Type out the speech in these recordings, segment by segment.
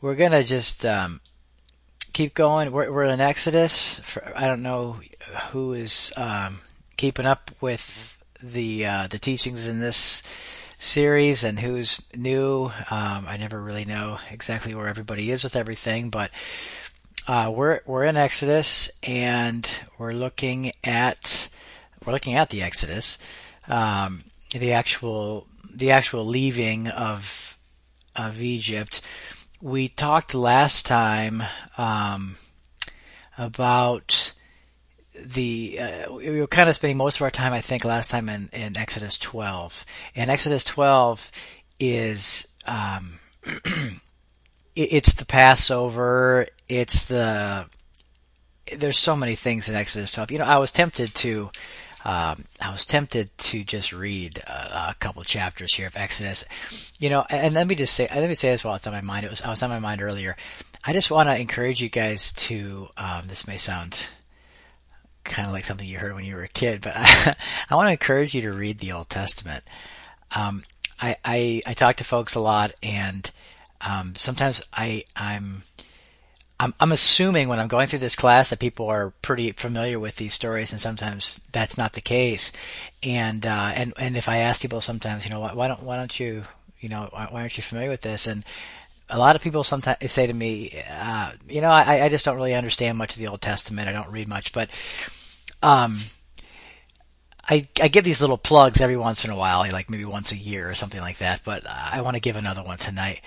we're gonna just um, keep going. We're, we're in Exodus. For, I don't know who is um, keeping up with the uh, the teachings in this series and who's new. Um, I never really know exactly where everybody is with everything, but uh, we're we're in Exodus and we're looking at we're looking at the Exodus, um, the actual the actual leaving of of Egypt. We talked last time um, about the uh, we were kind of spending most of our time, I think, last time in, in Exodus 12. And Exodus 12 is um, it's the Passover. It's the there's so many things in Exodus 12. You know, I was tempted to um, I was tempted to just read a, a, couple chapters here of Exodus. You know, and let me just say let me say this while it's on my mind. It was I was on my mind earlier. I just want to encourage you guys to. Um, this may sound kind of like something you heard when you were a kid, but I, I want to encourage you to read the Old Testament. Um, I, I, I talk to folks a lot and, um, sometimes I, I'm, I'm, I'm assuming when I'm going through this class that people are pretty familiar with these stories, and sometimes that's not the case. And uh, and and if I ask people sometimes, you know, why, why don't why don't you, you know, why, why, aren't you familiar with this? And a lot of people sometimes say to me, uh, you know, I, I just don't really understand much of the Old Testament. I don't read much, but um, I, I give these little plugs every once in a while, like maybe once a year or something like that, but I want to give another one tonight.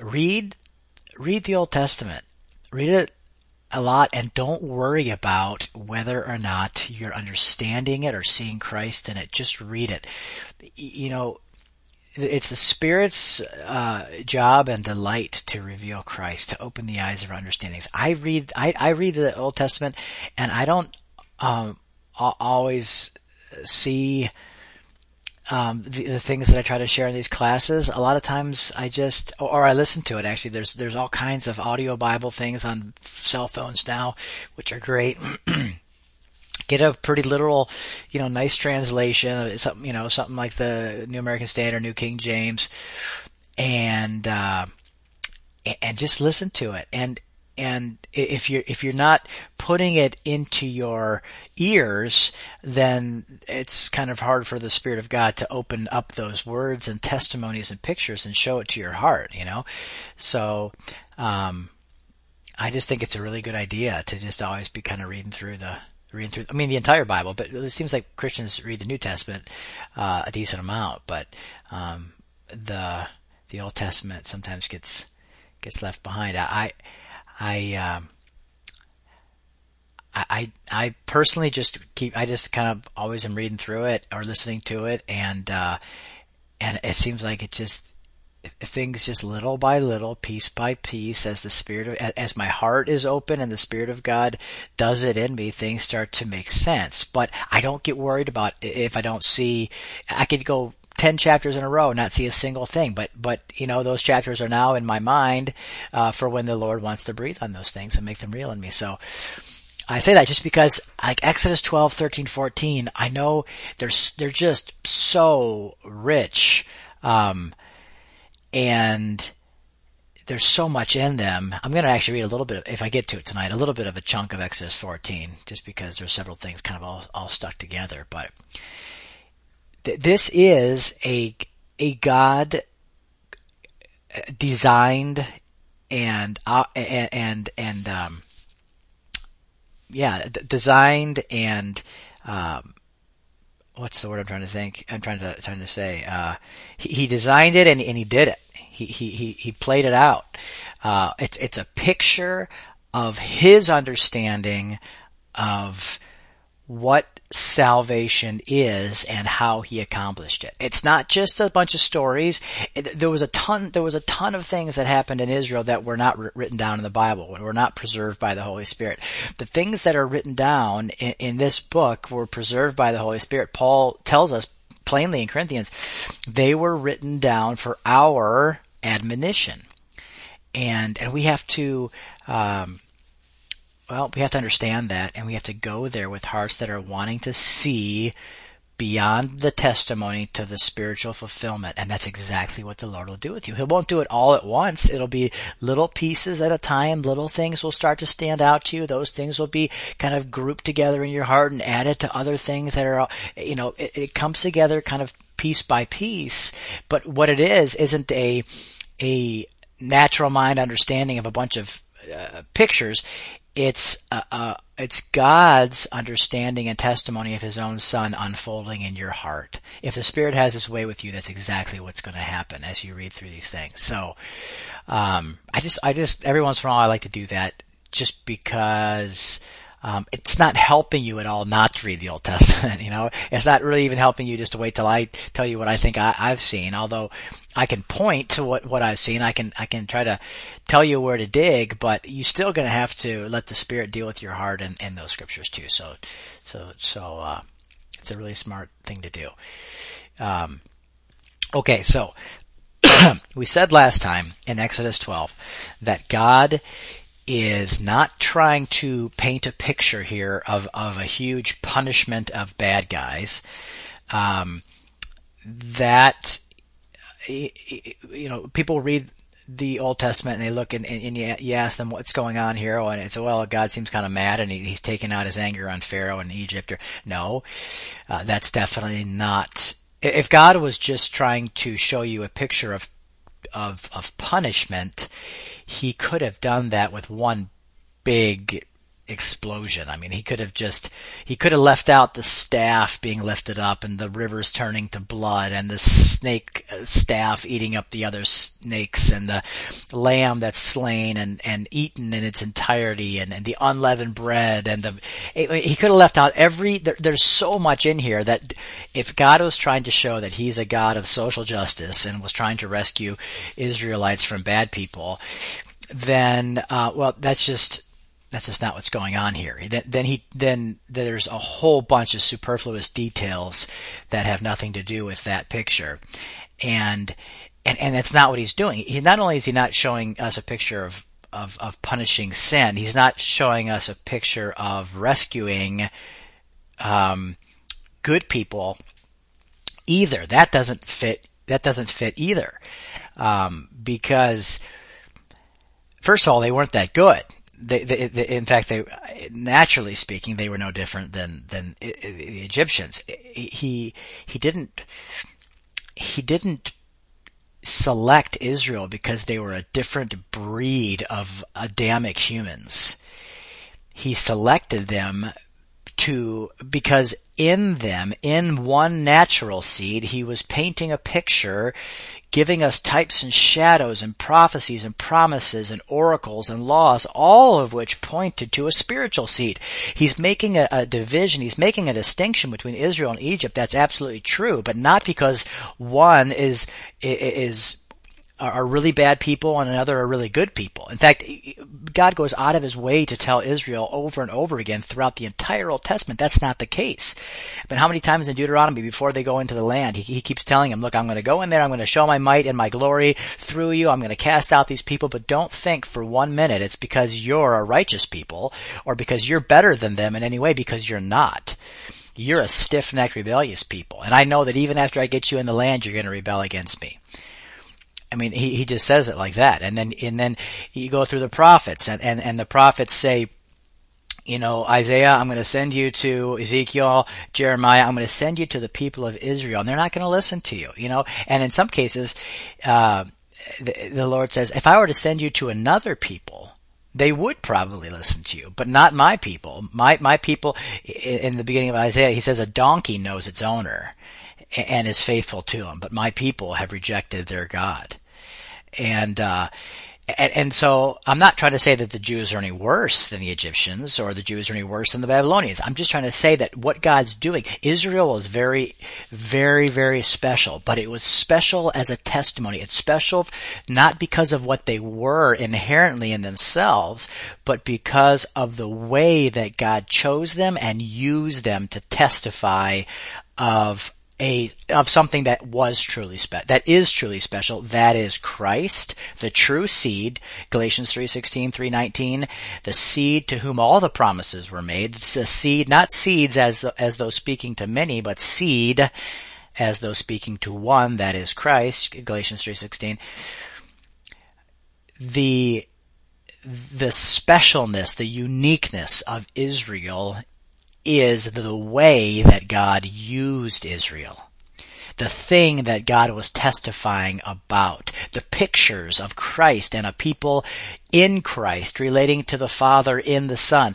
Read, read the Old Testament. Read it a lot and don't worry about whether or not you're understanding it or seeing Christ in it. Just read it. You know, it's the Spirit's uh, job and delight to reveal Christ, to open the eyes of our understandings. I read, I, I read the Old Testament, and I don't um, always see um, the, the, things that I try to share in these classes. A lot of times I just, or, or, I listen to it actually. There's, there's all kinds of audio Bible things on cell phones now, which are great. Get a pretty literal, you know, nice translation, something, you know, something like the New American Standard, New King James, and, uh, and just listen to it. And, and if you're if you're not putting it into your ears, then it's kind of hard for the Spirit of God to open up those words and testimonies and pictures and show it to your heart. You know, so um, I just think it's a really good idea to just always be kind of reading through the reading through. I mean, the entire Bible, but it seems like Christians read the New Testament uh, a decent amount, but um, the the Old Testament sometimes gets gets left behind. I I, um, I, I personally just keep, I just kind of always am reading through it or listening to it and, uh, and it seems like it just, things just little by little, piece by piece, as the spirit of, as my heart is open and the spirit of God does it in me, things start to make sense. But I don't get worried about if I don't see, I could go 10 chapters in a row, not see a single thing. But, but, you know, those chapters are now in my mind, uh, for when the Lord wants to breathe on those things and make them real in me. So, I say that just because like Exodus 12, 13, 14, I know they're, they're just so rich. Um, and there's so much in them. I'm going to actually read a little bit, if I get to it tonight, a little bit of a chunk of Exodus 14, just because there's several things kind of all, all stuck together. But this is a a God designed and uh, and and um, yeah, d- designed and um, what's the word I'm trying to think? I'm trying to trying to say. Uh, he, he, designed it and, and he did it. He he he, he played it out. Uh, it's it's a picture of his understanding of what salvation is and how he accomplished it. It's not just a bunch of stories. There was a ton, there was a ton of things that happened in Israel that were not written down in the Bible, and were not preserved by the Holy Spirit. The things that are written down in, in this book were preserved by the Holy Spirit. Paul tells us plainly in Corinthians, they were written down for our admonition. And, and we have to, um, well, we have to understand that and we have to go there with hearts that are wanting to see beyond the testimony to the spiritual fulfillment. And that's exactly what the Lord will do with you. He won't do it all at once. It'll be little pieces at a time. Little things will start to stand out to you. Those things will be kind of grouped together in your heart and added to other things that are, you know, it, it comes together kind of piece by piece. But what it is, isn't a, a natural mind understanding of a bunch of uh, pictures. It's uh, uh, it's God's understanding and testimony of His own Son unfolding in your heart. If the Spirit has His way with you, that's exactly what's going to happen as you read through these things. So, um, I just, I just every once in a while I like to do that, just because um, it's not helping you at all not to read the Old Testament. You know, it's not really even helping you just to wait till I tell you what I think I, have seen. Although I can point to what what I've seen, I can I can try to tell you where to dig, but you're still going to have to let the Spirit deal with your heart in, in those scriptures too. So, so so uh, it's a really smart thing to do. Um, okay, so we said last time in Exodus 12 that God is not trying to paint a picture here of, of a huge punishment of bad guys. Um, that, you know, people read the Old Testament and they look and, and you, ask them what's going on here, and it's well, God seems kind of mad and he, he's taking out his anger on Pharaoh and Egypt. Or no, uh, that's definitely not. If God was just trying to show you a picture of of of punishment, he could have done that with one big explosion. I mean, he could have just, he could have left out the staff being lifted up and the rivers turning to blood and the snake uh, staff eating up the other snakes and the lamb that's slain and, and eaten in its entirety and, and the unleavened bread and the, he could have left out every, there, there's so much in here that if God was trying to show that he's a God of social justice and was trying to rescue Israelites from bad people, then, uh, well, that's just, that's just not what's going on here. Then, then he then there's a whole bunch of superfluous details that have nothing to do with that picture, and and and that's not what he's doing. He not only is he not showing us a picture of of, of punishing sin, he's not showing us a picture of rescuing um, good people either. That doesn't fit. That doesn't fit either, um, because first of all, they weren't that good they, they, they, in fact, they naturally speaking, they were no different than than the Egyptians. He he didn't he didn't select Israel because they were a different breed of Adamic humans. He selected them to because in them, in one natural seed, he was painting a picture, giving us types and shadows and prophecies and promises and oracles and laws, all of which pointed to a spiritual seed. He's making a, a division, he's making a distinction between Israel and Egypt. That's absolutely true, but not because one is is are really bad people and another are really good people. In fact, God goes out of his way to tell Israel over and over again throughout the entire Old Testament that's not the case. But how many times in Deuteronomy before they go into the land, he, he keeps telling them, look, I'm going to go in there, I'm going to show my might and my glory through you, I'm going to cast out these people, but don't think for one minute it's because you're a righteous people or because you're better than them in any way because you're not you're a stiff-necked rebellious people. And I know that even after I get you in the land, you're going to rebel against me. I mean, he, he just says it like that. And then, and then you go through the prophets and, and, and the prophets say, you know, Isaiah, I'm going to send you to Ezekiel, Jeremiah, I'm going to send you to the people of Israel, and they're not going to listen to you, you know, and in some cases, uh, the, the Lord says, if I were to send you to another people, they would probably listen to you, but not my people. My, my people, in the beginning of Isaiah, he says a donkey knows its owner and is faithful to him, but my people have rejected their God and uh, and, and, so I'm not trying to say that the Jews are any worse than the Egyptians or the Jews are any worse than the Babylonians. I'm just trying to say that what God's doing, Israel was very, very, very special, but it was special as a testimony. It's special not because of what they were inherently in themselves, but because of the way that God chose them and used them to testify of a of something that was truly special that is truly special that is Christ the true seed Galatians 3:16 3:19 the seed to whom all the promises were made a seed not seeds as as though speaking to many but seed as though speaking to one that is Christ Galatians 3:16 the the specialness the uniqueness of Israel is the way that God used Israel. The thing that God was testifying about. The pictures of Christ and a people in Christ relating to the Father in the Son.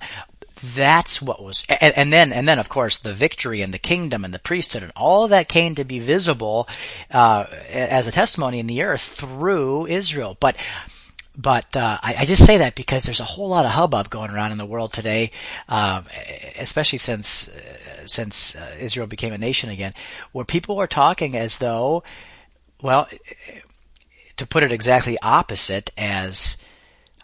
That's what was, and, and, then, and then of course the victory and the kingdom and the priesthood and all of that came to be visible, uh, as a testimony in the earth through Israel. But, but uh, I, I, just say that because there's a whole lot of hubbub going around in the world today, um, especially since uh, since uh, Israel became a nation again, where people are talking as though, well, to put it exactly opposite as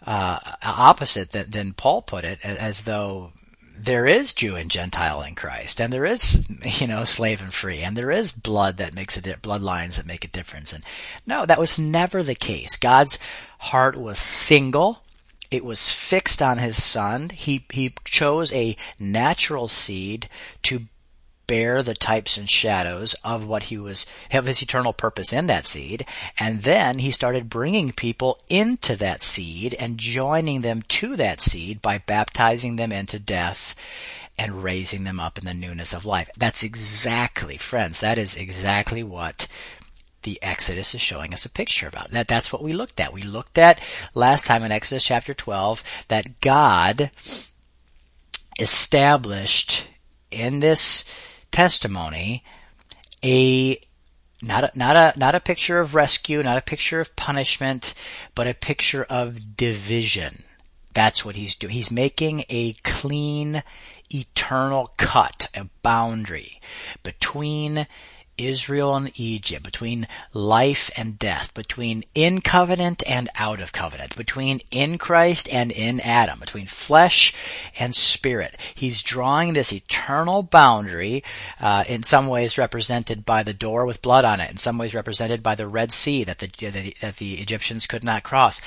uh, opposite than, than Paul put it, as though there is Jew and Gentile in Christ, and there is, you know, slave and free, and there is blood that makes a di- bloodlines that make a difference. And no, that was never the case. God's heart was single. It was fixed on his son. He, he chose a natural seed to bear the types and shadows of what he was, of his eternal purpose in that seed. And then he started bringing people into that seed and joining them to that seed by baptizing them into death and raising them up in the newness of life. That's exactly, friends, that is exactly what the Exodus is showing us a picture about. That that's what we looked at. We looked at last time in Exodus chapter 12 that God established in this testimony a not a, not a not a picture of rescue, not a picture of punishment, but a picture of division. That's what he's doing. He's making a clean, eternal cut, a boundary between Israel and Egypt, between life and death, between in covenant and out of covenant, between in Christ and in Adam, between flesh and spirit. He's drawing this eternal boundary, uh, in some ways represented by the door with blood on it, in some ways represented by the Red Sea that the, that the Egyptians could not cross.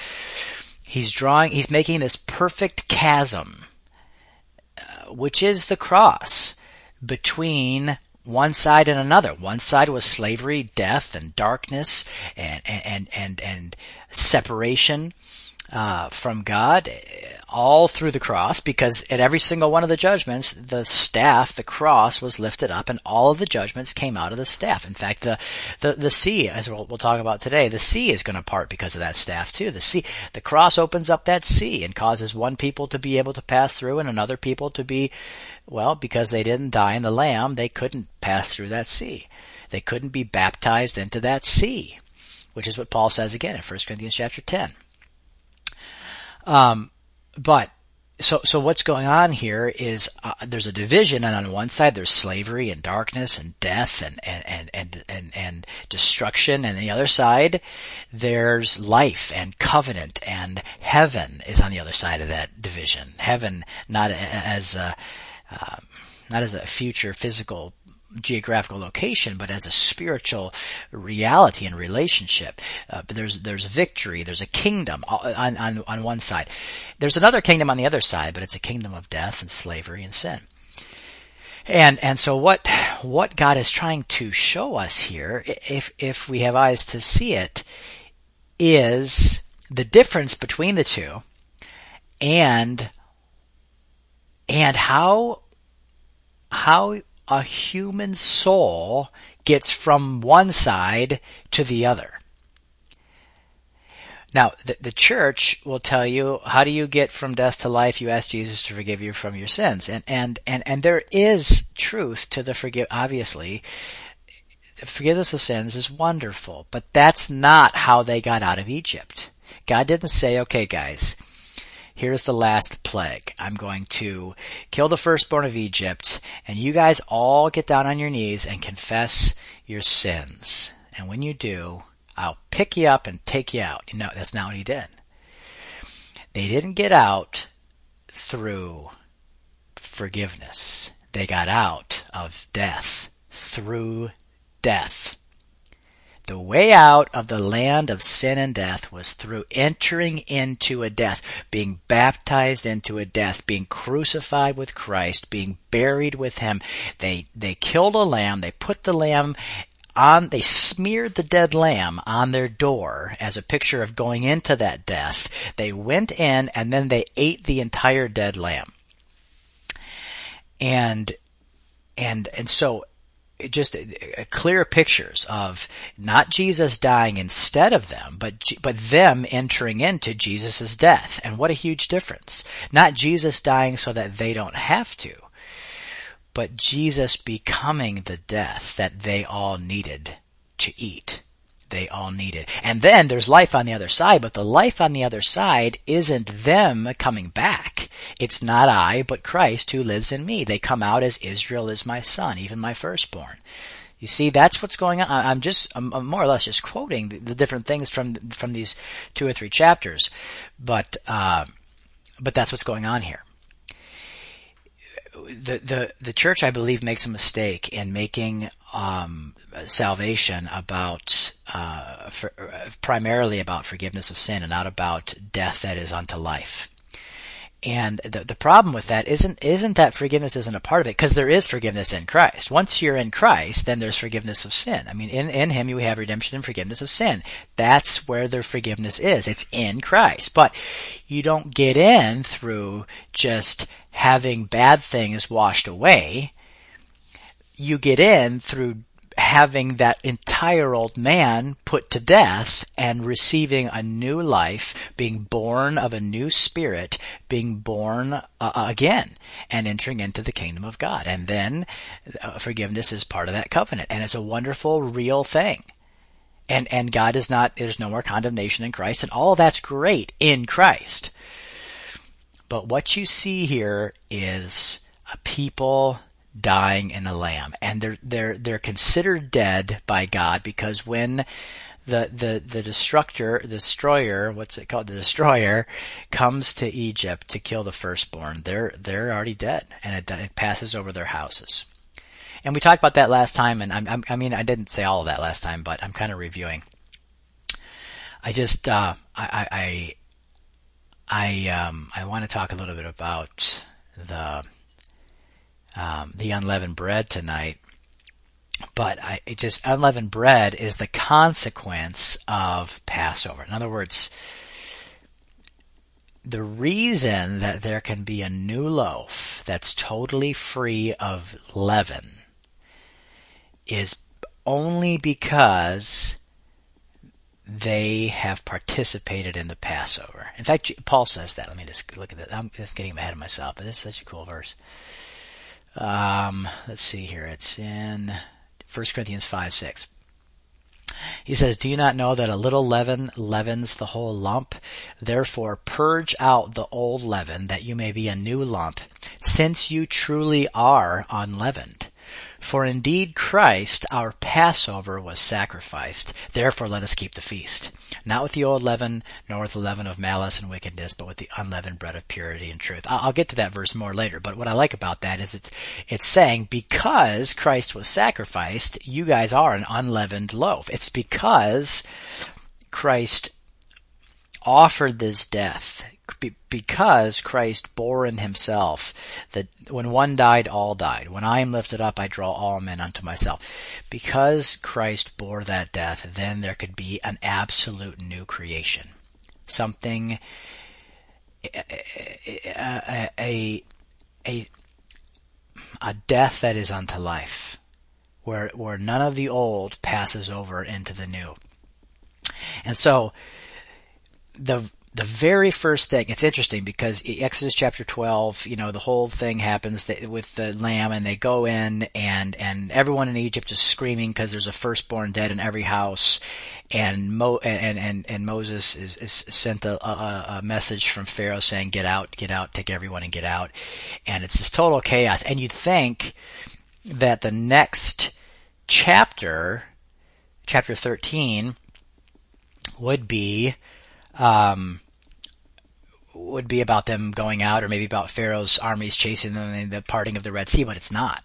He's drawing, he's making this perfect chasm, uh, which is the cross between one side and another. One side was slavery, death, and darkness, and and and and separation uh, from God, all through the cross. Because at every single one of the judgments, the staff, the cross, was lifted up, and all of the judgments came out of the staff. In fact, the the the sea, as we'll, we'll talk about today, the sea is going to part because of that staff too. The sea, the cross opens up that sea and causes one people to be able to pass through, and another people to be well, because they didn't die in the Lamb, they couldn't pass through that sea. They couldn't be baptized into that sea, which is what Paul says again in 1 Corinthians chapter 10. Um, but so so what's going on here is uh, there's a division, and on one side there's slavery and darkness and death and and and and and, and destruction, and the other side there's life and covenant and heaven is on the other side of that division. Heaven not as a um, not as a future physical geographical location, but as a spiritual reality and relationship. Uh, but there's there's victory, there's a kingdom on, on on one side. There's another kingdom on the other side, but it's a kingdom of death and slavery and sin. And and so what what God is trying to show us here, if if we have eyes to see it, is the difference between the two and and how how a human soul gets from one side to the other. Now, the, the, church will tell you, how do you get from death to life? You ask Jesus to forgive you from your sins. And, and, and, and there is truth to the forgive, obviously. Forgiveness of sins is wonderful, but that's not how they got out of Egypt. God didn't say, okay guys, here's the last plague. I'm going to kill the firstborn of Egypt, and you guys all get down on your knees and confess your sins. And when you do, I'll pick you up and take you out. You know, that's not what he did. They didn't get out through forgiveness. They got out of death through death. The way out of the land of sin and death was through entering into a death, being baptized into a death, being crucified with Christ, being buried with Him. They, they killed a lamb, they put the lamb on, they smeared the dead lamb on their door as a picture of going into that death. They went in and then they ate the entire dead lamb. And, and, and so just uh, uh, clear pictures of not Jesus dying instead of them, but but them entering into Jesus' death. And what a huge difference. Not Jesus dying so that they don't have to, but Jesus becoming the death that they all needed to eat they all needed. And then there's life on the other side, but the life on the other side isn't them coming back. It's not I, but Christ who lives in me. They come out as Israel is my son, even my firstborn. You see, that's what's going on. I'm just, I'm more or less just quoting the, the different things from from these two or three chapters, but uh, but that's what's going on here the the the church, I believe, makes a mistake in making um, salvation about uh, for, primarily about forgiveness of sin and not about death that is unto life. And the the problem with that isn't isn't that forgiveness isn't a part of it because there is forgiveness in Christ. Once you're in Christ, then there's forgiveness of sin. I mean, in in Him you have redemption and forgiveness of sin. That's where the forgiveness is. It's in Christ, but you don't get in through just having bad things washed away. You get in through having that entire old man put to death and receiving a new life, being born of a new spirit, being born uh, uh, again and entering into the kingdom of God. And then uh, forgiveness is part of that covenant and it's a wonderful real thing. And, and God is not, there's no more condemnation in Christ and all that's great in Christ. But what you see here is a people dying in a lamb, and they're they're they're considered dead by God because when the the the destructor destroyer what's it called? The destroyer comes to Egypt to kill the firstborn they're they're already dead and it, it passes over their houses. And we talked about that last time and I'm, I'm, i mean I didn't say all of that last time but I'm kind of reviewing. I just uh, I I I um, I want to talk a little bit about the um, the unleavened bread tonight. But I it just unleavened bread is the consequence of Passover. In other words, the reason that there can be a new loaf that's totally free of leaven is only because they have participated in the Passover. In fact, Paul says that. Let me just look at that. I'm just getting ahead of myself, but this is such a cool verse. Um, let's see here. It's in 1 Corinthians 5 6. He says, Do you not know that a little leaven leavens the whole lump? Therefore, purge out the old leaven, that you may be a new lump, since you truly are unleavened. For indeed Christ, our Passover, was sacrificed. Therefore let us keep the feast. Not with the old leaven, nor with the leaven of malice and wickedness, but with the unleavened bread of purity and truth. I'll get to that verse more later, but what I like about that is it's, it's saying because Christ was sacrificed, you guys are an unleavened loaf. It's because Christ offered this death because Christ bore in himself that when one died, all died. When I am lifted up, I draw all men unto myself. Because Christ bore that death, then there could be an absolute new creation. Something, a, a, a, a death that is unto life, where, where none of the old passes over into the new. And so, the the very first thing, it's interesting because Exodus chapter 12, you know, the whole thing happens with the lamb and they go in and, and everyone in Egypt is screaming because there's a firstborn dead in every house. And Mo, and, and, and Moses is, is sent a, a, a message from Pharaoh saying, get out, get out, take everyone and get out. And it's this total chaos. And you'd think that the next chapter, chapter 13, would be um, would be about them going out, or maybe about Pharaoh's armies chasing them and the parting of the Red Sea, but it's not.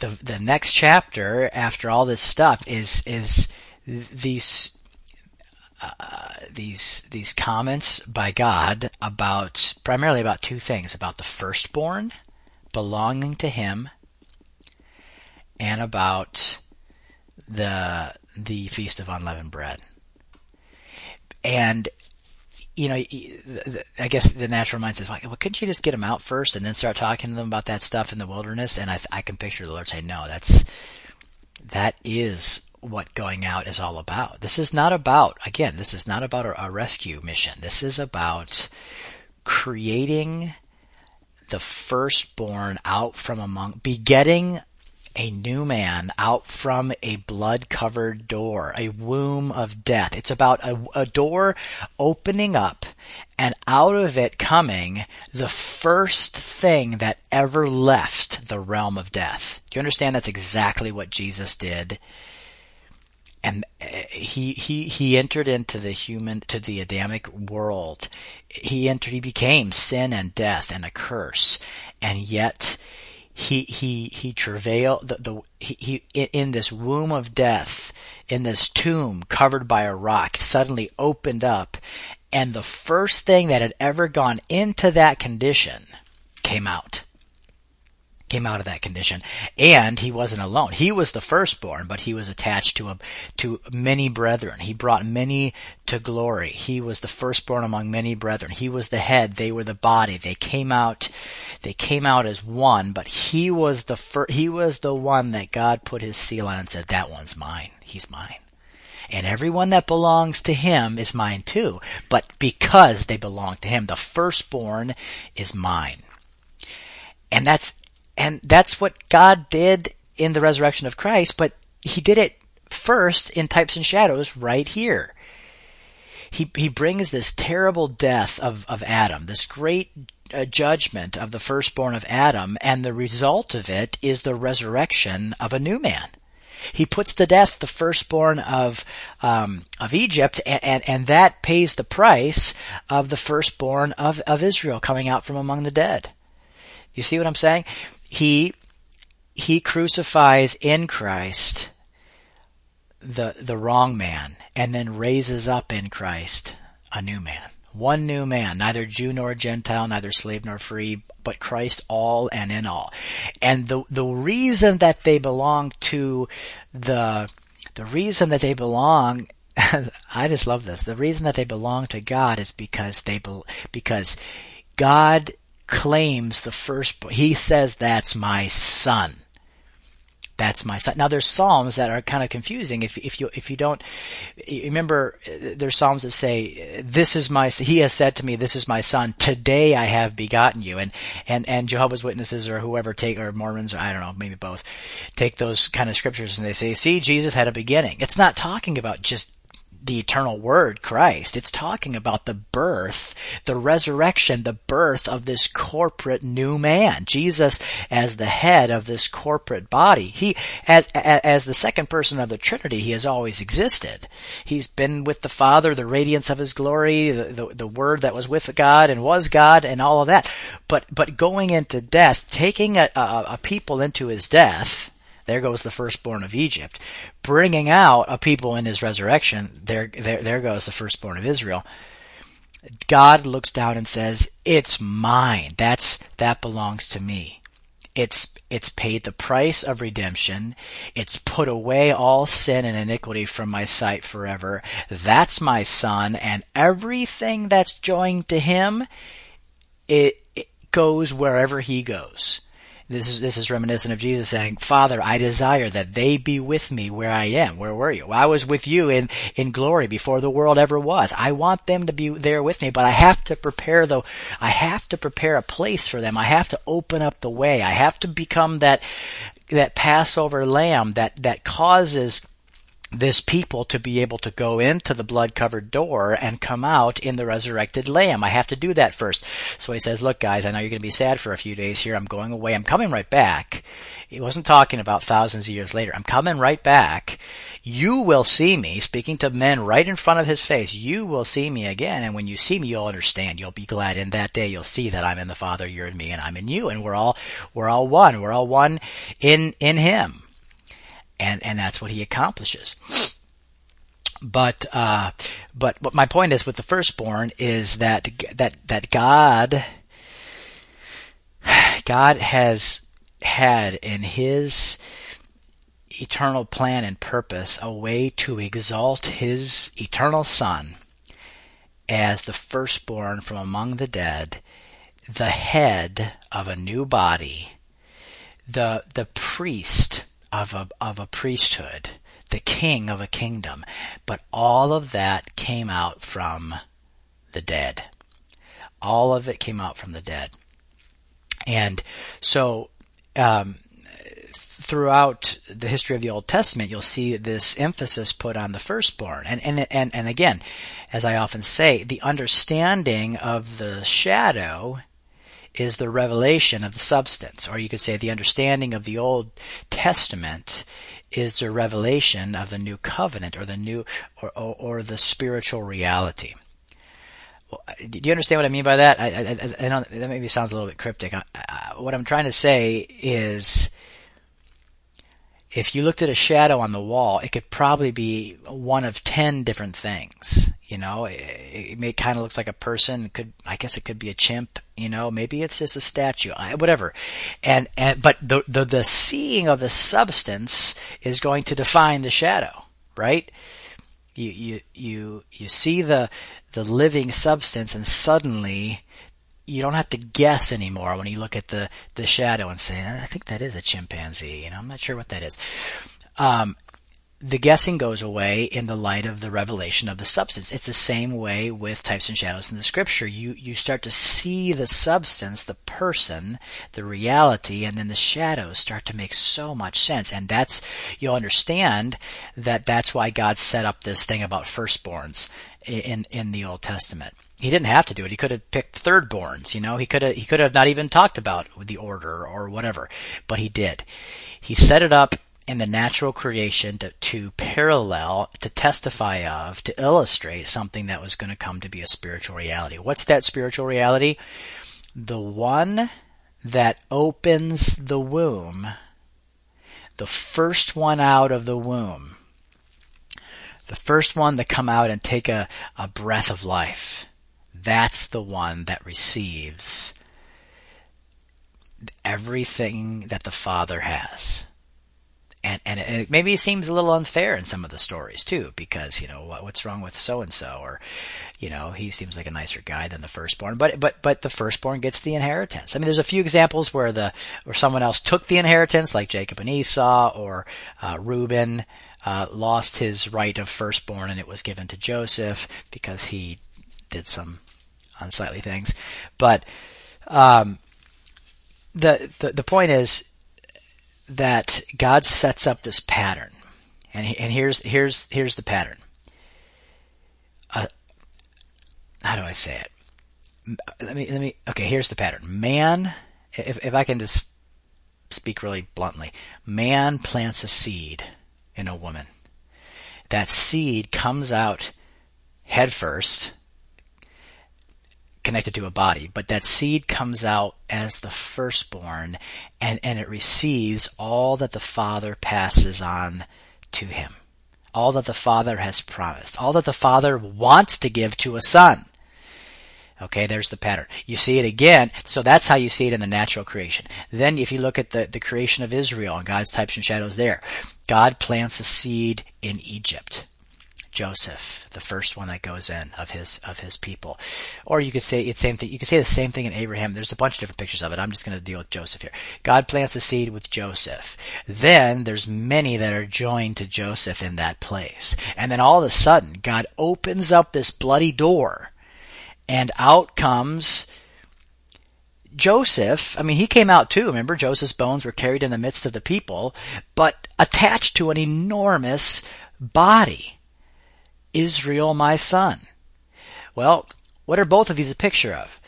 the the next chapter after all this stuff is is these uh, these these comments by God about primarily about two things about the firstborn belonging to Him and about the the feast of unleavened bread. And you know, I guess the natural mind says, well, couldn't you just get them out first and then start talking to them about that stuff in the wilderness? And I, I can picture the Lord saying, no, that's, that is what going out is all about. This is not about, again, this is not about a, a rescue mission. This is about creating the firstborn out from among, begetting a new man out from a blood covered door, a womb of death. It's about a, a, door opening up and out of it coming the first thing that ever left the realm of death. Do you understand that's exactly what Jesus did? And uh, he, he, he entered into the human, to the Adamic world. He entered, he became sin and death and a curse. And yet, he he he travailed the, the he, he in this womb of death in this tomb covered by a rock suddenly opened up and the first thing that had ever gone into that condition came out came out of that condition. And he wasn't alone. He was the firstborn, but he was attached to a, to many brethren. He brought many to glory. He was the firstborn among many brethren. He was the head. They were the body. They came out, they came out as one, but he was the fir- he was the one that God put his seal on and said, that one's mine. He's mine. And everyone that belongs to him is mine too. But because they belong to him, the firstborn is mine. And that's and that's what God did in the resurrection of Christ, but he did it first in types and shadows right here. He, he brings this terrible death of, of Adam, this great uh, judgment of the firstborn of Adam, and the result of it is the resurrection of a new man. He puts to death the firstborn of um, of Egypt, and, and, and that pays the price of the firstborn of, of Israel coming out from among the dead. You see what I'm saying? He he crucifies in Christ the the wrong man and then raises up in Christ a new man. One new man, neither Jew nor Gentile, neither slave nor free, but Christ all and in all. And the the reason that they belong to the the reason that they belong I just love this. The reason that they belong to God is because they because God claims the first, he says that's my son. That's my son. Now there's psalms that are kind of confusing. If, if you, if you don't, remember, there's psalms that say, this is my, he has said to me, this is my son. Today I have begotten you. And, and, and Jehovah's Witnesses or whoever take, or Mormons, or I don't know, maybe both, take those kind of scriptures and they say, see, Jesus had a beginning. It's not talking about just the eternal word, Christ. It's talking about the birth, the resurrection, the birth of this corporate new man. Jesus as the head of this corporate body. He, as, as the second person of the Trinity, he has always existed. He's been with the Father, the radiance of his glory, the, the, the word that was with God and was God and all of that. But, but going into death, taking a, a, a people into his death, there goes the firstborn of Egypt. Bringing out a people in his resurrection, there, there, there goes the firstborn of Israel. God looks down and says, it's mine. That's, that belongs to me. It's, it's paid the price of redemption. It's put away all sin and iniquity from my sight forever. That's my son and everything that's joined to him, it, it goes wherever he goes. This is this is reminiscent of Jesus saying, "Father, I desire that they be with me where I am. Where were you? I was with you in in glory before the world ever was. I want them to be there with me, but I have to prepare the I have to prepare a place for them. I have to open up the way. I have to become that that Passover lamb that that causes this people to be able to go into the blood covered door and come out in the resurrected lamb. I have to do that first. So he says, look guys, I know you're going to be sad for a few days here. I'm going away. I'm coming right back. He wasn't talking about thousands of years later. I'm coming right back. You will see me, speaking to men right in front of his face. You will see me again. And when you see me, you'll understand. You'll be glad. In that day, you'll see that I'm in the Father, you're in me, and I'm in you. And we're all, we're all one. We're all one in, in him and and that's what he accomplishes. But uh, but what my point is with the firstborn is that that that God God has had in His eternal plan and purpose a way to exalt His eternal Son as the firstborn from among the dead, the head of a new body, the the priest of a, of a priesthood, the king of a kingdom. But all of that came out from the dead. All of it came out from the dead. And so, um, throughout the history of the Old Testament, you'll see this emphasis put on the firstborn. And, and, and, and again, as I often say, the understanding of the shadow is the revelation of the substance, or you could say the understanding of the Old Testament is the revelation of the new covenant, or the new, or, or, or the spiritual reality. Well, do you understand what I mean by that? I, I, I that maybe sounds a little bit cryptic. What I'm trying to say is, if you looked at a shadow on the wall, it could probably be one of ten different things. You know, it, it may kind of looks like a person. It could, I guess, it could be a chimp. You know, maybe it's just a statue. Whatever. And and but the the the seeing of the substance is going to define the shadow, right? You you you you see the the living substance, and suddenly you don't have to guess anymore when you look at the, the shadow and say, I think that is a chimpanzee. You know, I'm not sure what that is. Um, the guessing goes away in the light of the revelation of the substance. It's the same way with types and shadows in the scripture. You, you start to see the substance, the person, the reality, and then the shadows start to make so much sense. And that's, you'll understand that that's why God set up this thing about firstborns in, in the Old Testament he didn't have to do it. He could have picked thirdborns, you know. He could have he could have not even talked about the order or whatever, but he did. He set it up in the natural creation to, to parallel, to testify of, to illustrate something that was going to come to be a spiritual reality. What's that spiritual reality? The one that opens the womb, the first one out of the womb, the first one to come out and take a, a breath of life that's the one that receives everything that the Father has. And, and it maybe it seems a little unfair in some of the stories too, because you know what, what's wrong with so and so, or you know he seems like a nicer guy than the firstborn, but but but the firstborn gets the inheritance. I mean, there's a few examples where the where someone else took the inheritance, like Jacob and Esau, or uh, Reuben uh, lost his right of firstborn, and it was given to Joseph because he did some unsightly things. But um, the, the the point is that God sets up this pattern, and he, and here's here's here's the pattern. Uh, how do I say it? Let me let me. Okay, here's the pattern. Man, if if I can just speak really bluntly, man plants a seed in a woman. That seed comes out head first connected to a body, but that seed comes out as the firstborn and, and it receives all that the Father passes on to him. All that the Father has promised. All that the Father wants to give to a son. Okay, there's the pattern. You see it again. So that's how you see it in the natural creation. Then if you look at the, the creation of Israel and God's types and shadows there, God plants a seed in Egypt. Joseph, the first one that goes in of his of his people. Or you could say it's same thing. You could say the same thing in Abraham. There's a bunch of different pictures of it. I'm just going to deal with Joseph here. God plants a seed with Joseph. Then there's many that are joined to Joseph in that place. And then all of a sudden, God opens up this bloody door, and out comes. Joseph, I mean, he came out too. Remember, Joseph's bones were carried in the midst of the people, but attached to an enormous body. Israel, my son. Well, what are both of these a picture of?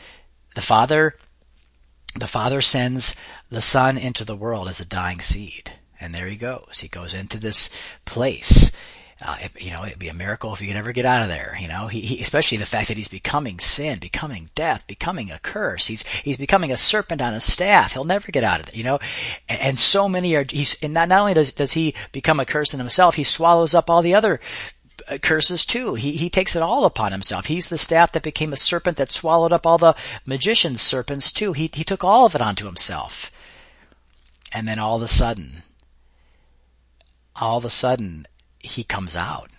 The father, the father sends the son into the world as a dying seed. And there he goes. He goes into this place uh, it, you know, it'd be a miracle if he could ever get out of there. You know, he, he, especially the fact that he's becoming sin, becoming death, becoming a curse. He's he's becoming a serpent on a staff. He'll never get out of it. You know, and, and so many are. He's and not, not only does does he become a curse in himself, he swallows up all the other curses too. He he takes it all upon himself. He's the staff that became a serpent that swallowed up all the magician's serpents too. He he took all of it onto himself. And then all of a sudden, all of a sudden, he comes out.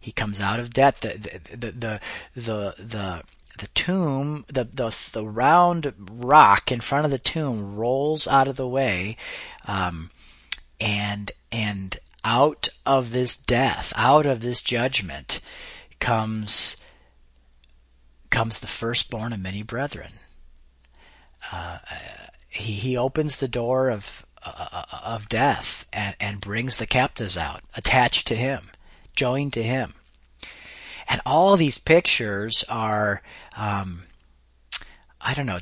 He comes out of death. The the the the the, the tomb, the, the the round rock in front of the tomb rolls out of the way, um, and and out of this death, out of this judgment, comes comes the firstborn of many brethren. Uh, he he opens the door of uh, of death and, and brings the captives out, attached to him, joined to him. And all these pictures are, um, I don't know,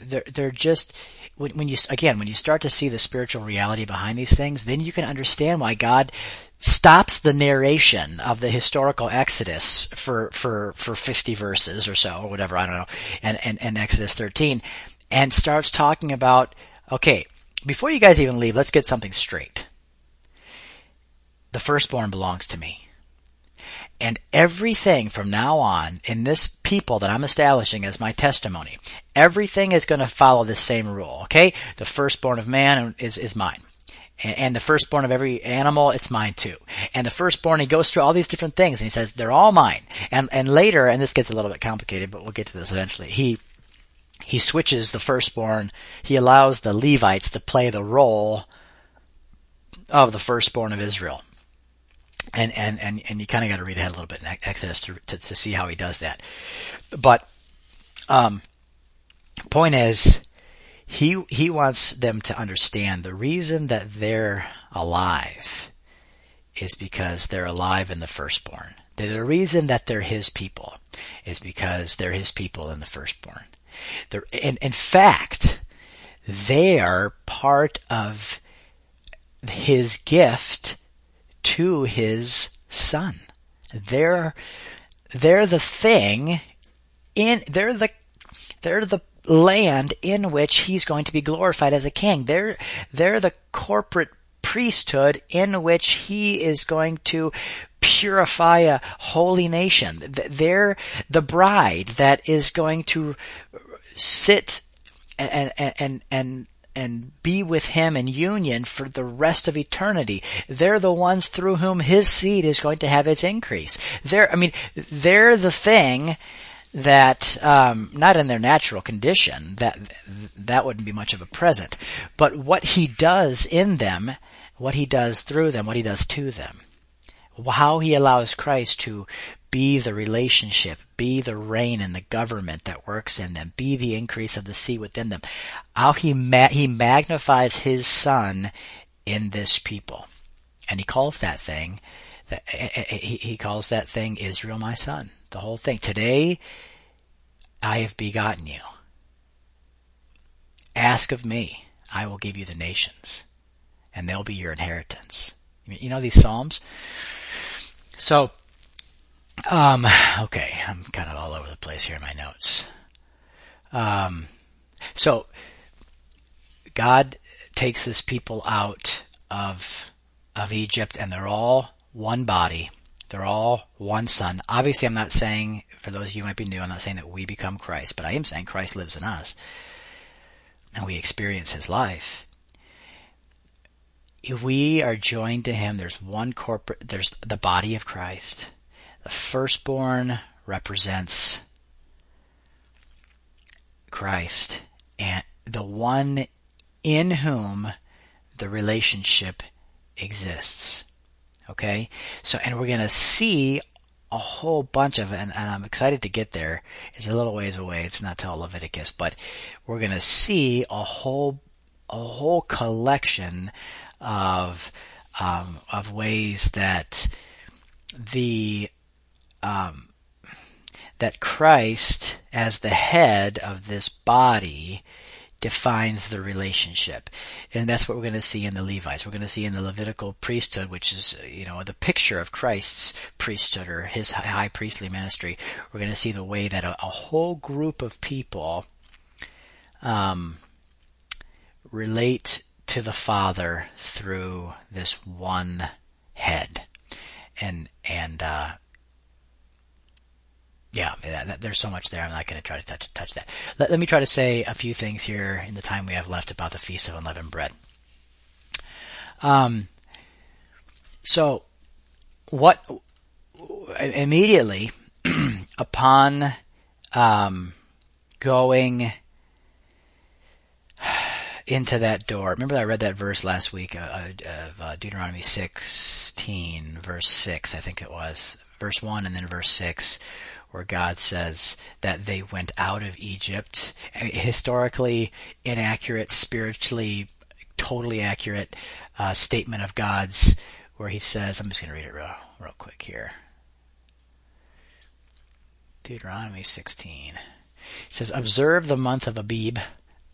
they're, they're just, when, when you, again, when you start to see the spiritual reality behind these things, then you can understand why God stops the narration of the historical Exodus for, for, for 50 verses or so, or whatever, I don't know, and, and, and Exodus 13, and starts talking about, okay, before you guys even leave, let's get something straight. The firstborn belongs to me. And everything from now on in this people that I'm establishing as my testimony, everything is going to follow the same rule, okay? The firstborn of man is, is mine. And the firstborn of every animal, it's mine too. And the firstborn, he goes through all these different things and he says, they're all mine. And, and later, and this gets a little bit complicated, but we'll get to this eventually, he, he switches the firstborn. He allows the Levites to play the role of the firstborn of Israel. And, and, and, and you kind of got to read ahead a little bit in Exodus to, to, to see how he does that. But, um, point is, he, he wants them to understand the reason that they're alive is because they're alive in the firstborn. The reason that they're his people is because they're his people in the firstborn. In, in fact, they are part of his gift to his son. They're, they're the thing in, they're the, they're the land in which he's going to be glorified as a king. They're, they're the corporate priesthood in which he is going to purify a holy nation. They're the bride that is going to sit and, and, and, and be with him in union for the rest of eternity. They're the ones through whom his seed is going to have its increase. They're, I mean, they're the thing that, um, not in their natural condition, that, that wouldn't be much of a present, but what he does in them, what he does through them, what he does to them. How he allows Christ to be the relationship, be the reign and the government that works in them, be the increase of the seed within them. How he ma- he magnifies his son in this people, and he calls that thing that eh, eh, eh, he calls that thing Israel, my son. The whole thing. Today, I have begotten you. Ask of me, I will give you the nations, and they'll be your inheritance. You know these psalms. So um, okay, I'm kind of all over the place here in my notes. Um, so God takes this people out of of Egypt, and they're all one body. They're all one son. Obviously, I'm not saying for those of you who might be new, I'm not saying that we become Christ, but I am saying Christ lives in us, and we experience His life. If we are joined to Him, there's one corporate. There's the body of Christ the firstborn represents Christ and the one in whom the relationship exists. Okay? So, and we're going to see a whole bunch of, and, and I'm excited to get there. It's a little ways away. It's not till Leviticus, but we're going to see a whole, a whole collection of, um, of ways that the um, that Christ, as the head of this body, defines the relationship. And that's what we're going to see in the Levites. We're going to see in the Levitical priesthood, which is, you know, the picture of Christ's priesthood or his high priestly ministry. We're going to see the way that a, a whole group of people um, relate to the Father through this one head. And, and, uh, yeah, there's so much there. I'm not going to try to touch touch that. Let, let, me try to say a few things here in the time we have left about the Feast of Unleavened Bread. Um, so, what immediately upon um, going into that door. Remember, I read that verse last week uh, uh of uh, Deuteronomy 16, verse 6, I think it was. Verse 1 and then verse 6, where God says that they went out of Egypt. Historically inaccurate, spiritually totally accurate uh, statement of God's, where He says, I'm just going to read it real, real quick here. Deuteronomy 16. It says, Observe the month of Abib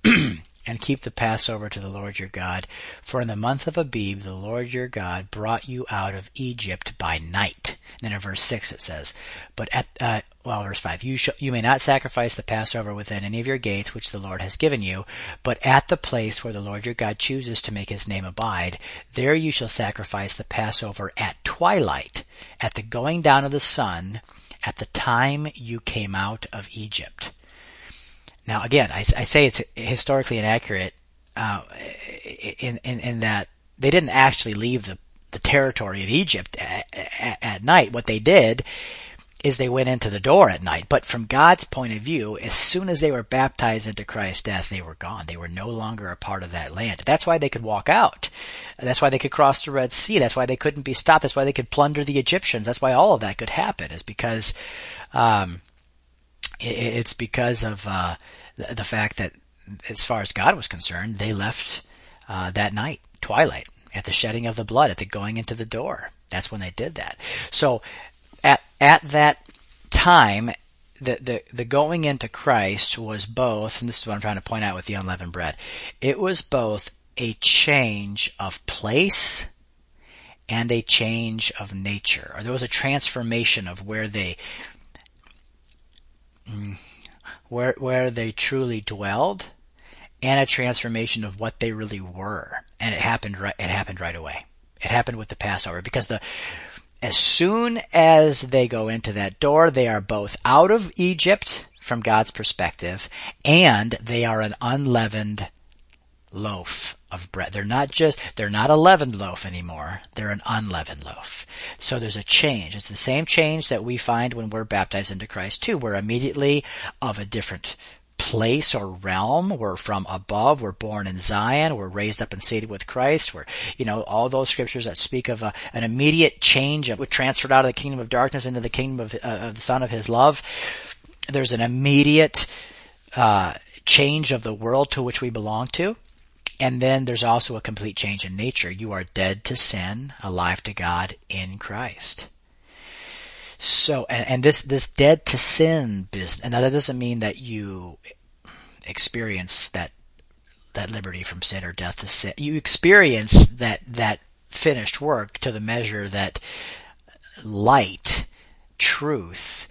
and keep the Passover to the Lord your God. For in the month of Abib, the Lord your God brought you out of Egypt by night. And then in verse 6 it says, But at, uh, well, verse 5, you, sh- you may not sacrifice the Passover within any of your gates which the Lord has given you, but at the place where the Lord your God chooses to make his name abide, there you shall sacrifice the Passover at twilight, at the going down of the sun, at the time you came out of Egypt. Now, again, I, I say it's historically inaccurate uh, in, in, in that they didn't actually leave the, the territory of Egypt at, at, night. What they did is they went into the door at night. But from God's point of view, as soon as they were baptized into Christ's death, they were gone. They were no longer a part of that land. That's why they could walk out. That's why they could cross the Red Sea. That's why they couldn't be stopped. That's why they could plunder the Egyptians. That's why all of that could happen is because, um, it's because of uh, the, the, fact that, as far as God was concerned, they left uh, that night, twilight, at the shedding of the blood, at the going into the door. That's when they did that. So, at at that time, the, the, the going into Christ was both, and this is what I'm trying to point out with the unleavened bread, it was both a change of place and a change of nature. Or there was a transformation of where they Mm. Where where they truly dwelled and a transformation of what they really were. And it happened right it happened right away. It happened with the passover because the as soon as they go into that door they are both out of egypt from god's perspective and they are an unleavened loaf of bread. They're not just, they're not a leavened loaf anymore. They're an unleavened loaf. So there's a change. It's the same change that we find when we're baptized into Christ too. We're immediately of a different place or realm. We're from above. We're born in Zion. We're raised up and seated with Christ. We're, you know, all those scriptures that speak of a, an immediate change of, we're transferred out of the kingdom of darkness into the kingdom of, uh, of the Son of His love. There's an immediate, uh, change of the world to which we belong to. And then there's also a complete change in nature. You are dead to sin, alive to God in Christ. So, and, and this, this dead to sin business, and now that doesn't mean that you experience that, that liberty from sin or death to sin. You experience that, that finished work to the measure that light, truth,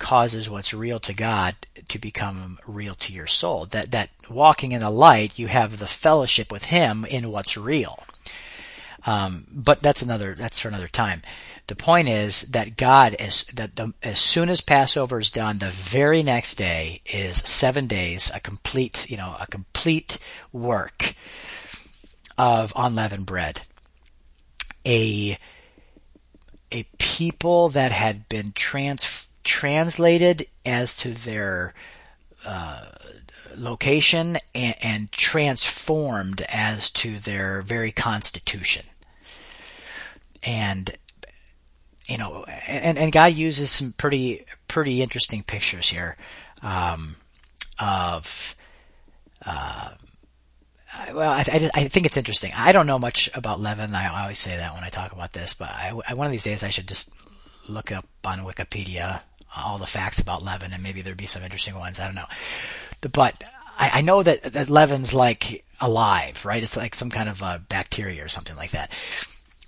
causes what's real to God to become real to your soul. That that walking in the light, you have the fellowship with Him in what's real. Um, but that's another that's for another time. The point is that God is that the, as soon as Passover is done, the very next day is seven days, a complete you know a complete work of unleavened bread. A a people that had been transformed translated as to their uh, location and, and, transformed as to their very constitution. And you know, and, and God uses some pretty pretty interesting pictures here um, of uh, well, I, I, I, think it's interesting. I don't know much about leaven. I always say that when I talk about this, but I, one of these days I should just look up on Wikipedia all the facts about leaven, and maybe there'd be some interesting ones. I don't know, but I, I know that, that leaven's like alive, right? It's like some kind of a bacteria or something like that.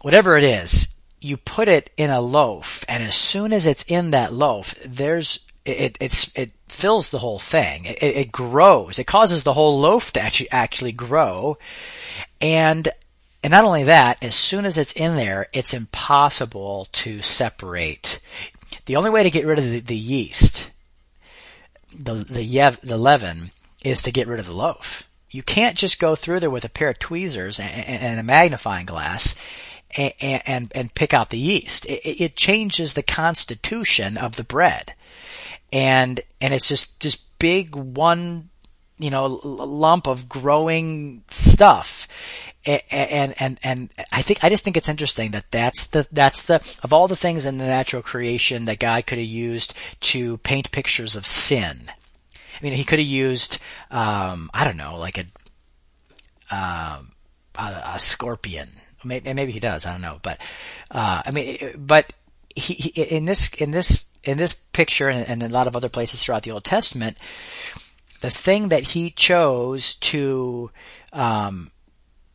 Whatever it is, you put it in a loaf, and as soon as it's in that loaf, there's it it's it fills the whole thing. It, it grows. It causes the whole loaf to actually actually grow, and and not only that, as soon as it's in there, it's impossible to separate. The only way to get rid of the, the yeast, the the yev, the leaven, is to get rid of the loaf. You can't just go through there with a pair of tweezers and, and a magnifying glass and, and, and pick out the yeast. It, it, changes the constitution of the bread. And, and it's just, just big one, you know, lump of growing stuff. And, and, and I think, I just think it's interesting that that's the, that's the, of all the things in the natural creation that God could have used to paint pictures of sin. I mean, he could have used, um, I don't know, like a, um, a, a scorpion Maybe, maybe he does. I don't know. But uh, I mean, but he, he, in this in this in this picture and, and in a lot of other places throughout the Old Testament, the thing that he chose to, um,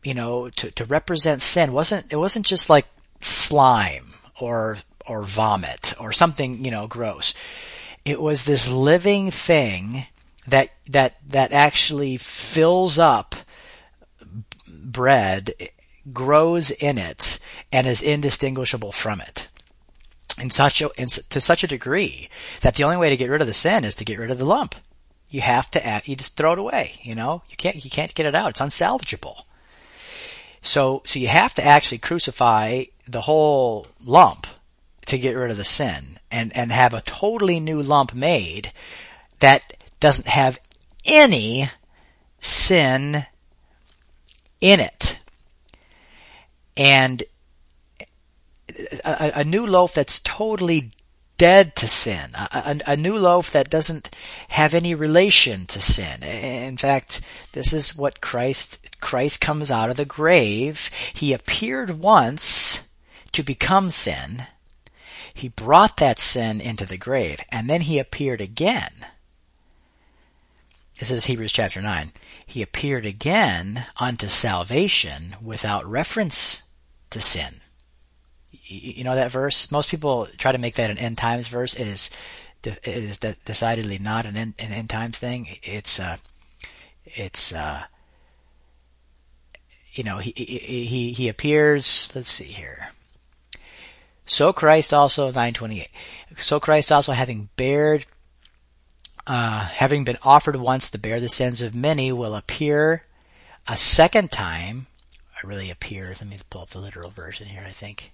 you know, to, to represent sin wasn't it wasn't just like slime or or vomit or something you know gross. It was this living thing that that that actually fills up bread grows in it and is indistinguishable from it. In such a, in, to such a degree that the only way to get rid of the sin is to get rid of the lump. You have to act, you just throw it away, you know? You can't, you can't get it out. It's unsalvageable. So, so you have to actually crucify the whole lump to get rid of the sin and, and have a totally new lump made that doesn't have any sin in it and a, a, new loaf that's totally dead to sin, a, a, a, new loaf that doesn't have any relation to sin. In fact, this is what Christ, Christ comes out of the grave. He appeared once to become sin. He brought that sin into the grave, and then he appeared again. This is Hebrews chapter 9. He appeared again unto salvation without reference to sin. You know that verse? Most people try to make that an end times verse. It is, it is decidedly not an end, an end times thing. It's, uh, it's, uh, you know, he, he, he appears, let's see here. So Christ also, 928. So Christ also having bared, uh, having been offered once to bear the sins of many will appear a second time I really appears. Let me pull up the literal version here, I think.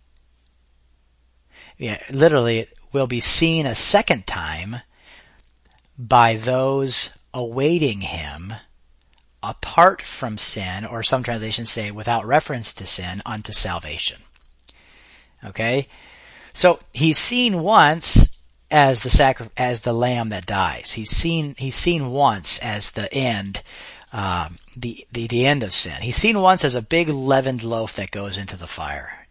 Yeah, literally, it will be seen a second time by those awaiting him apart from sin, or some translations say without reference to sin, unto salvation. Okay? So he's seen once as the sacri- as the lamb that dies. He's seen he's seen once as the end um, the, the, the end of sin. He's seen once as a big leavened loaf that goes into the fire.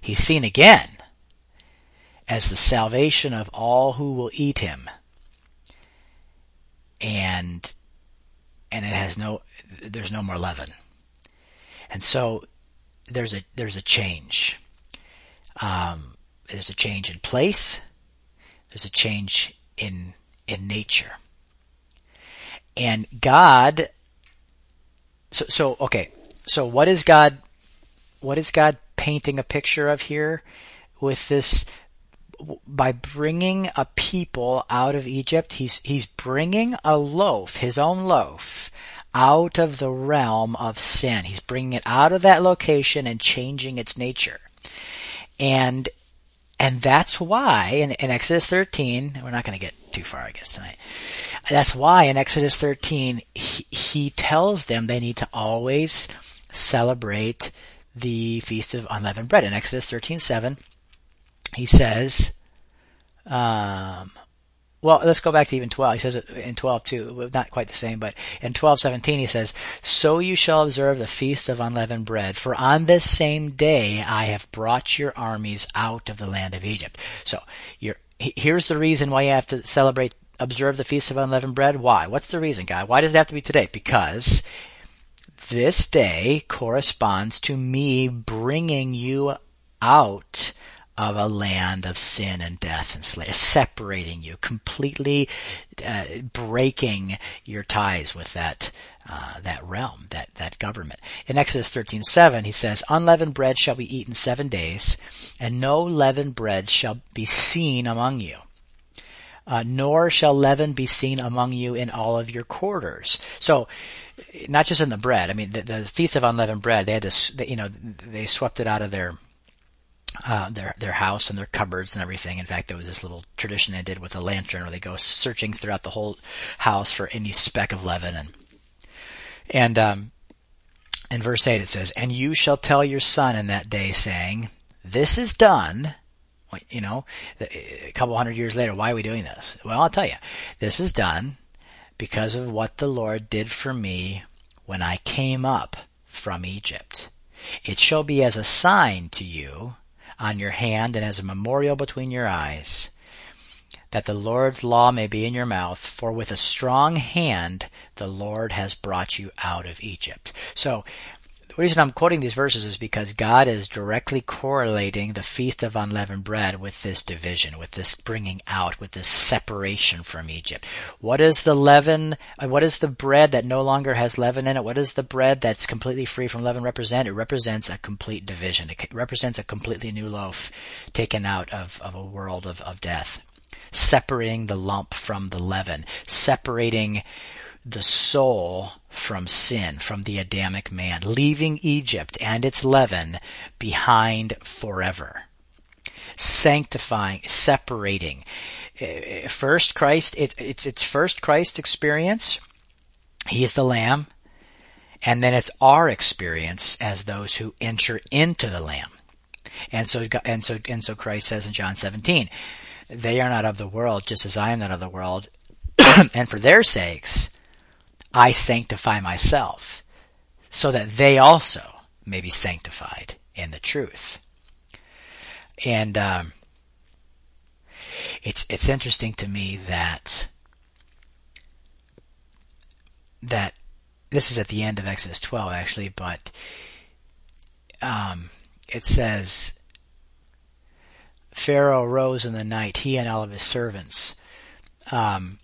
He's seen again as the salvation of all who will eat him. And, and it has no, there's no more leaven. And so there's a, there's a change. Um, there's a change in place. There's a change in, in nature. And God so, so okay. So what is God? What is God painting a picture of here with this? By bringing a people out of Egypt, he's he's bringing a loaf, his own loaf, out of the realm of sin. He's bringing it out of that location and changing its nature. And and that's why in, in Exodus 13, we're not going to get too far, I guess, tonight. That's why in Exodus 13, he, he tells them they need to always celebrate the Feast of Unleavened Bread. In Exodus 13, 7, he says, um, well, let's go back to even 12. He says it in 12 too, not quite the same, but in 12:17 he says, "So you shall observe the feast of unleavened bread, for on this same day I have brought your armies out of the land of Egypt." So, here's the reason why you have to celebrate observe the feast of unleavened bread. Why? What's the reason, guy? Why does it have to be today? Because this day corresponds to me bringing you out of a land of sin and death and slavery, separating you, completely uh, breaking your ties with that uh, that realm, that that government. In Exodus thirteen seven, he says, "Unleavened bread shall be eaten seven days, and no leavened bread shall be seen among you." Uh, nor shall leaven be seen among you in all of your quarters. So, not just in the bread. I mean, the, the feast of unleavened bread, they had to, you know, they swept it out of their uh, their their house and their cupboards and everything. In fact, there was this little tradition they did with a lantern where they go searching throughout the whole house for any speck of leaven. And and um, in verse eight it says, "And you shall tell your son in that day, saying, This is done." You know, a couple hundred years later, why are we doing this? Well, I'll tell you, this is done because of what the Lord did for me when I came up from Egypt. It shall be as a sign to you on your hand and as a memorial between your eyes, that the Lord's law may be in your mouth, for with a strong hand the Lord has brought you out of Egypt. So the reason I'm quoting these verses is because God is directly correlating the Feast of Unleavened Bread with this division, with this bringing out, with this separation from Egypt. What is the leaven? Uh, what is the bread that no longer has leaven in it? What is the bread that's completely free from leaven represent? It represents a complete division. It represents a completely new loaf taken out of, of a world of, of death. Separating the lump from the leaven. Separating the soul from sin, from the Adamic man, leaving Egypt and its leaven behind forever. Sanctifying, separating. Uh, first Christ, it, it's, it's first Christ experience. He is the Lamb. And then it's our experience as those who enter into the Lamb. And so, and so, and so Christ says in John 17, they are not of the world, just as I am not of the world. and for their sakes, I sanctify myself, so that they also may be sanctified in the truth. And um, it's it's interesting to me that that this is at the end of Exodus 12 actually, but um, it says Pharaoh rose in the night, he and all of his servants. Um,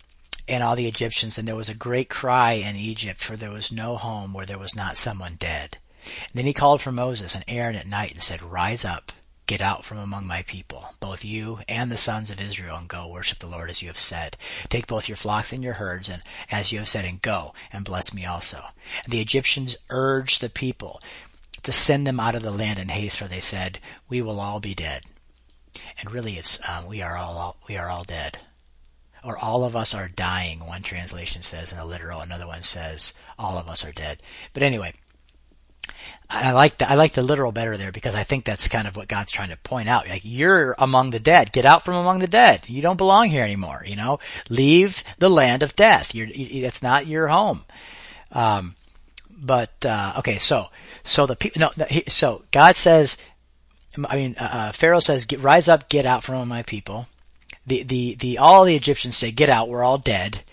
and all the Egyptians, and there was a great cry in Egypt, for there was no home where there was not someone dead. And then he called for Moses and Aaron at night and said, Rise up, get out from among my people, both you and the sons of Israel, and go worship the Lord as you have said. Take both your flocks and your herds, and as you have said, and go and bless me also. And the Egyptians urged the people to send them out of the land in haste, for they said, We will all be dead. And really, it's um, we are all we are all dead or all of us are dying. One translation says in the literal, another one says all of us are dead. But anyway, I like the I like the literal better there because I think that's kind of what God's trying to point out. Like you're among the dead. Get out from among the dead. You don't belong here anymore. You know, leave the land of death. You're it's not your home. Um, but uh, okay, so so the people no, no he, so God says, I mean uh, uh Pharaoh says, rise up, get out from among my people the, the, the, all the Egyptians say, get out, we're all dead.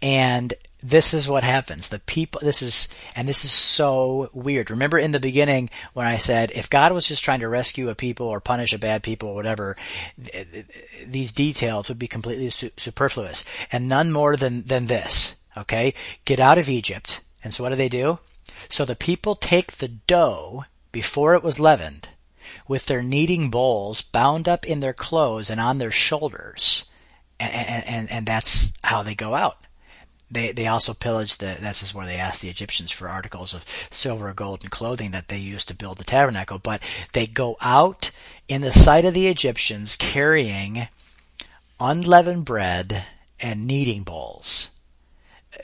And this is what happens. The people, this is, and this is so weird. Remember in the beginning when I said, if God was just trying to rescue a people or punish a bad people or whatever, th- these details would be completely su- superfluous. And none more than, than this. Okay? Get out of Egypt. And so what do they do? So the people take the dough before it was leavened with their kneading bowls bound up in their clothes and on their shoulders. And, and, and that's how they go out. They, they also pillaged the, this is where they asked the Egyptians for articles of silver, gold, and clothing that they used to build the tabernacle. But they go out in the sight of the Egyptians carrying unleavened bread and kneading bowls.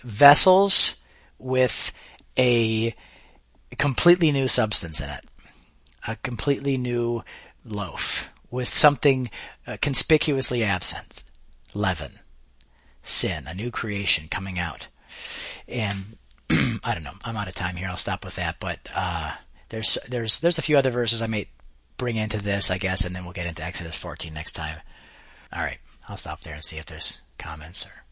Vessels with a completely new substance in it a completely new loaf with something uh, conspicuously absent leaven. sin, a new creation coming out. And I don't know. I'm out of time here. I'll stop with that. But uh, there's there's there's a few other verses I may bring into this, I guess, and then we'll get into Exodus 14 next time. All right. I'll stop there and see if there's comments or